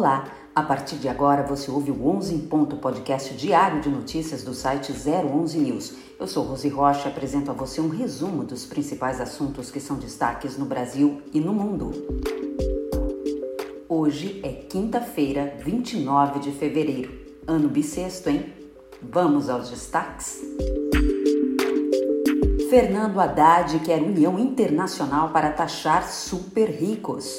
Olá! A partir de agora você ouve o 11 em ponto, podcast diário de notícias do site 011 News. Eu sou Rose Rocha e apresento a você um resumo dos principais assuntos que são destaques no Brasil e no mundo. Hoje é quinta-feira, 29 de fevereiro, ano bissexto, hein? Vamos aos destaques? Fernando Haddad quer união internacional para taxar super ricos.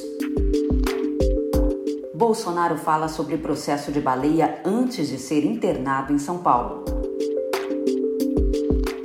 Bolsonaro fala sobre processo de baleia antes de ser internado em São Paulo.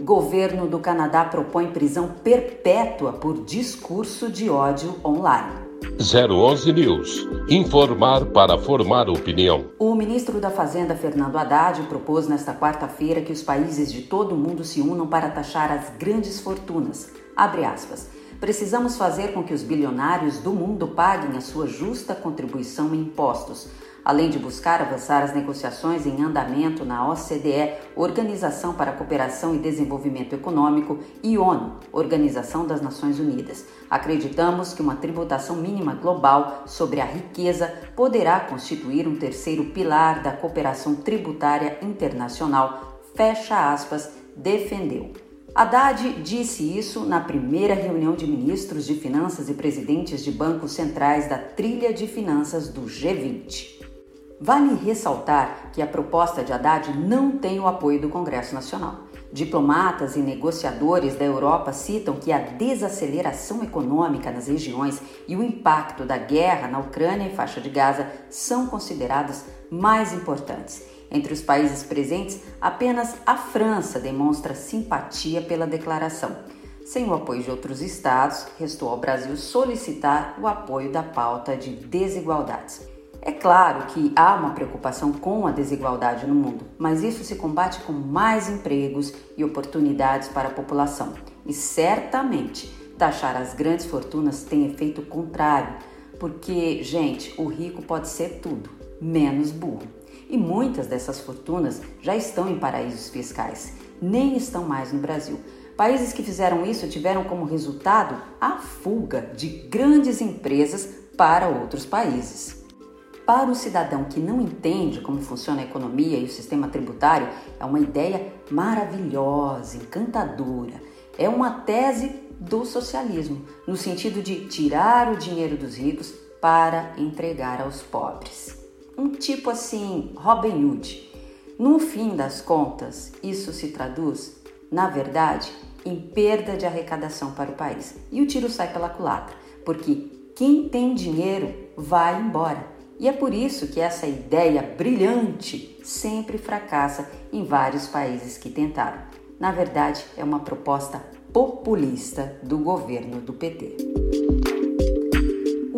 Governo do Canadá propõe prisão perpétua por discurso de ódio online. 011 News. Informar para formar opinião. O ministro da Fazenda, Fernando Haddad, propôs nesta quarta-feira que os países de todo o mundo se unam para taxar as grandes fortunas. Abre aspas. Precisamos fazer com que os bilionários do mundo paguem a sua justa contribuição em impostos, além de buscar avançar as negociações em andamento na OCDE, Organização para a Cooperação e Desenvolvimento Econômico, e ONU, Organização das Nações Unidas. Acreditamos que uma tributação mínima global sobre a riqueza poderá constituir um terceiro pilar da cooperação tributária internacional. Fecha aspas, defendeu. Haddad disse isso na primeira reunião de ministros de finanças e presidentes de bancos centrais da trilha de finanças do G20. Vale ressaltar que a proposta de Haddad não tem o apoio do Congresso Nacional. Diplomatas e negociadores da Europa citam que a desaceleração econômica nas regiões e o impacto da guerra na Ucrânia e faixa de Gaza são considerados mais importantes entre os países presentes, apenas a França demonstra simpatia pela declaração. Sem o apoio de outros estados, restou ao Brasil solicitar o apoio da pauta de desigualdades. É claro que há uma preocupação com a desigualdade no mundo, mas isso se combate com mais empregos e oportunidades para a população. E certamente taxar as grandes fortunas tem efeito contrário, porque, gente, o rico pode ser tudo, menos burro. E muitas dessas fortunas já estão em paraísos fiscais, nem estão mais no Brasil. Países que fizeram isso tiveram como resultado a fuga de grandes empresas para outros países. Para o cidadão que não entende como funciona a economia e o sistema tributário, é uma ideia maravilhosa, encantadora. É uma tese do socialismo, no sentido de tirar o dinheiro dos ricos para entregar aos pobres um tipo assim, Robin Hood. No fim das contas, isso se traduz, na verdade, em perda de arrecadação para o país. E o tiro sai pela culatra, porque quem tem dinheiro vai embora. E é por isso que essa ideia brilhante sempre fracassa em vários países que tentaram. Na verdade, é uma proposta populista do governo do PT.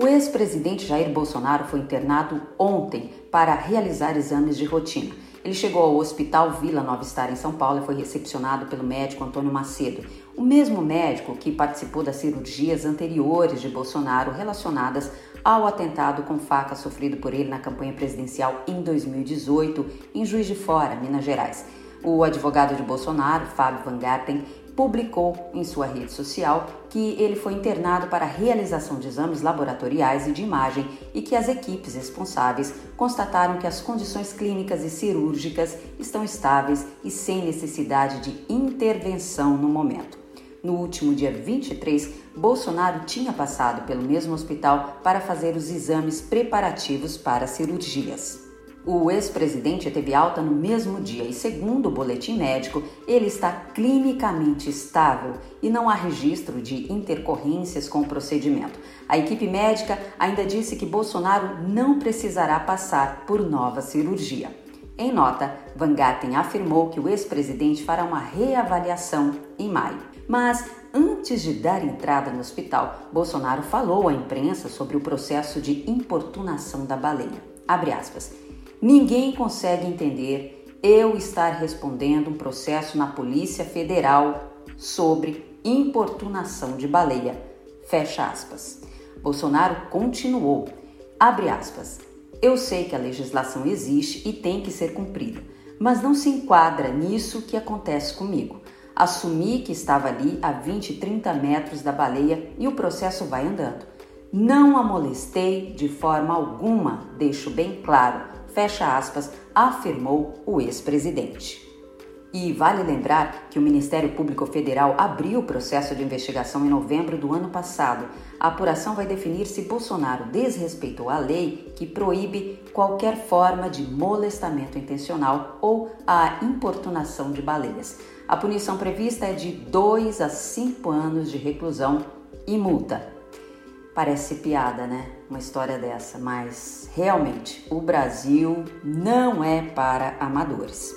O ex-presidente Jair Bolsonaro foi internado ontem para realizar exames de rotina. Ele chegou ao Hospital Vila Nova Star em São Paulo e foi recepcionado pelo médico Antônio Macedo, o mesmo médico que participou das cirurgias anteriores de Bolsonaro relacionadas ao atentado com faca sofrido por ele na campanha presidencial em 2018 em Juiz de Fora, Minas Gerais. O advogado de Bolsonaro, Fábio Van Garten, publicou em sua rede social que ele foi internado para realização de exames laboratoriais e de imagem e que as equipes responsáveis constataram que as condições clínicas e cirúrgicas estão estáveis e sem necessidade de intervenção no momento. No último dia 23, Bolsonaro tinha passado pelo mesmo hospital para fazer os exames preparativos para cirurgias. O ex-presidente teve alta no mesmo dia e, segundo o boletim médico, ele está clinicamente estável e não há registro de intercorrências com o procedimento. A equipe médica ainda disse que Bolsonaro não precisará passar por nova cirurgia. Em nota, Van afirmou que o ex-presidente fará uma reavaliação em maio. Mas antes de dar entrada no hospital, Bolsonaro falou à imprensa sobre o processo de importunação da baleia. Abre aspas. Ninguém consegue entender eu estar respondendo um processo na Polícia Federal sobre importunação de baleia. Fecha aspas. Bolsonaro continuou. Abre aspas. Eu sei que a legislação existe e tem que ser cumprida, mas não se enquadra nisso que acontece comigo. Assumi que estava ali a 20, 30 metros da baleia e o processo vai andando. Não a molestei de forma alguma, deixo bem claro, fecha aspas, afirmou o ex-presidente. E vale lembrar que o Ministério Público Federal abriu o processo de investigação em novembro do ano passado. A apuração vai definir se Bolsonaro desrespeitou a lei que proíbe qualquer forma de molestamento intencional ou a importunação de baleias. A punição prevista é de 2 a 5 anos de reclusão e multa. Parece piada, né? Uma história dessa, mas realmente o Brasil não é para amadores.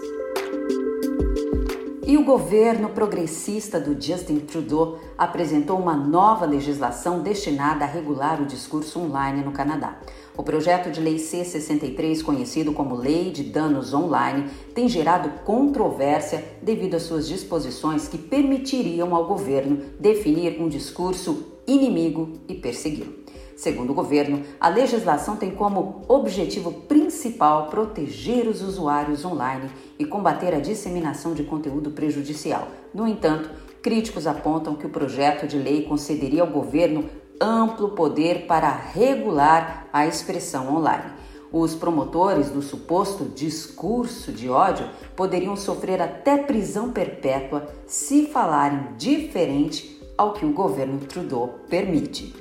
E o governo progressista do Justin Trudeau apresentou uma nova legislação destinada a regular o discurso online no Canadá. O projeto de lei C63, conhecido como Lei de Danos Online, tem gerado controvérsia devido às suas disposições que permitiriam ao governo definir um discurso inimigo e persegui-lo. Segundo o governo, a legislação tem como objetivo principal proteger os usuários online e combater a disseminação de conteúdo prejudicial. No entanto, críticos apontam que o projeto de lei concederia ao governo amplo poder para regular a expressão online. Os promotores do suposto discurso de ódio poderiam sofrer até prisão perpétua se falarem diferente ao que o governo Trudeau permite.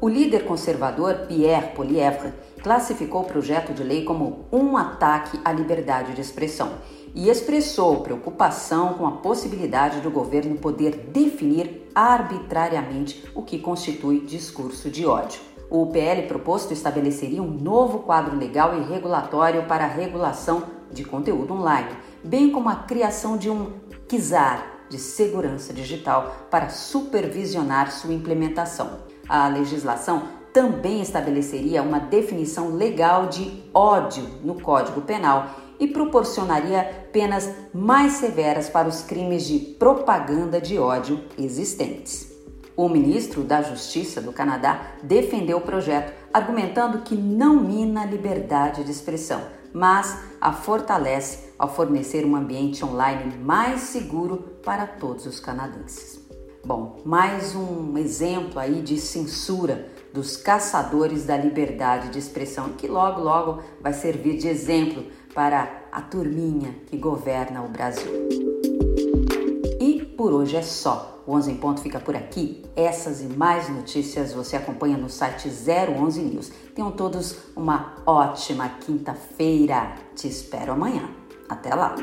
O líder conservador Pierre Poilievre classificou o projeto de lei como um ataque à liberdade de expressão e expressou preocupação com a possibilidade do governo poder definir arbitrariamente o que constitui discurso de ódio. O PL proposto estabeleceria um novo quadro legal e regulatório para a regulação de conteúdo online, bem como a criação de um KISAR de segurança digital para supervisionar sua implementação. A legislação também estabeleceria uma definição legal de ódio no Código Penal e proporcionaria penas mais severas para os crimes de propaganda de ódio existentes. O ministro da Justiça do Canadá defendeu o projeto, argumentando que não mina a liberdade de expressão, mas a fortalece ao fornecer um ambiente online mais seguro para todos os canadenses. Bom, mais um exemplo aí de censura dos caçadores da liberdade de expressão, que logo, logo vai servir de exemplo para a turminha que governa o Brasil. E por hoje é só. O 11 em ponto fica por aqui. Essas e mais notícias você acompanha no site 011 News. Tenham todos uma ótima quinta-feira. Te espero amanhã. Até lá!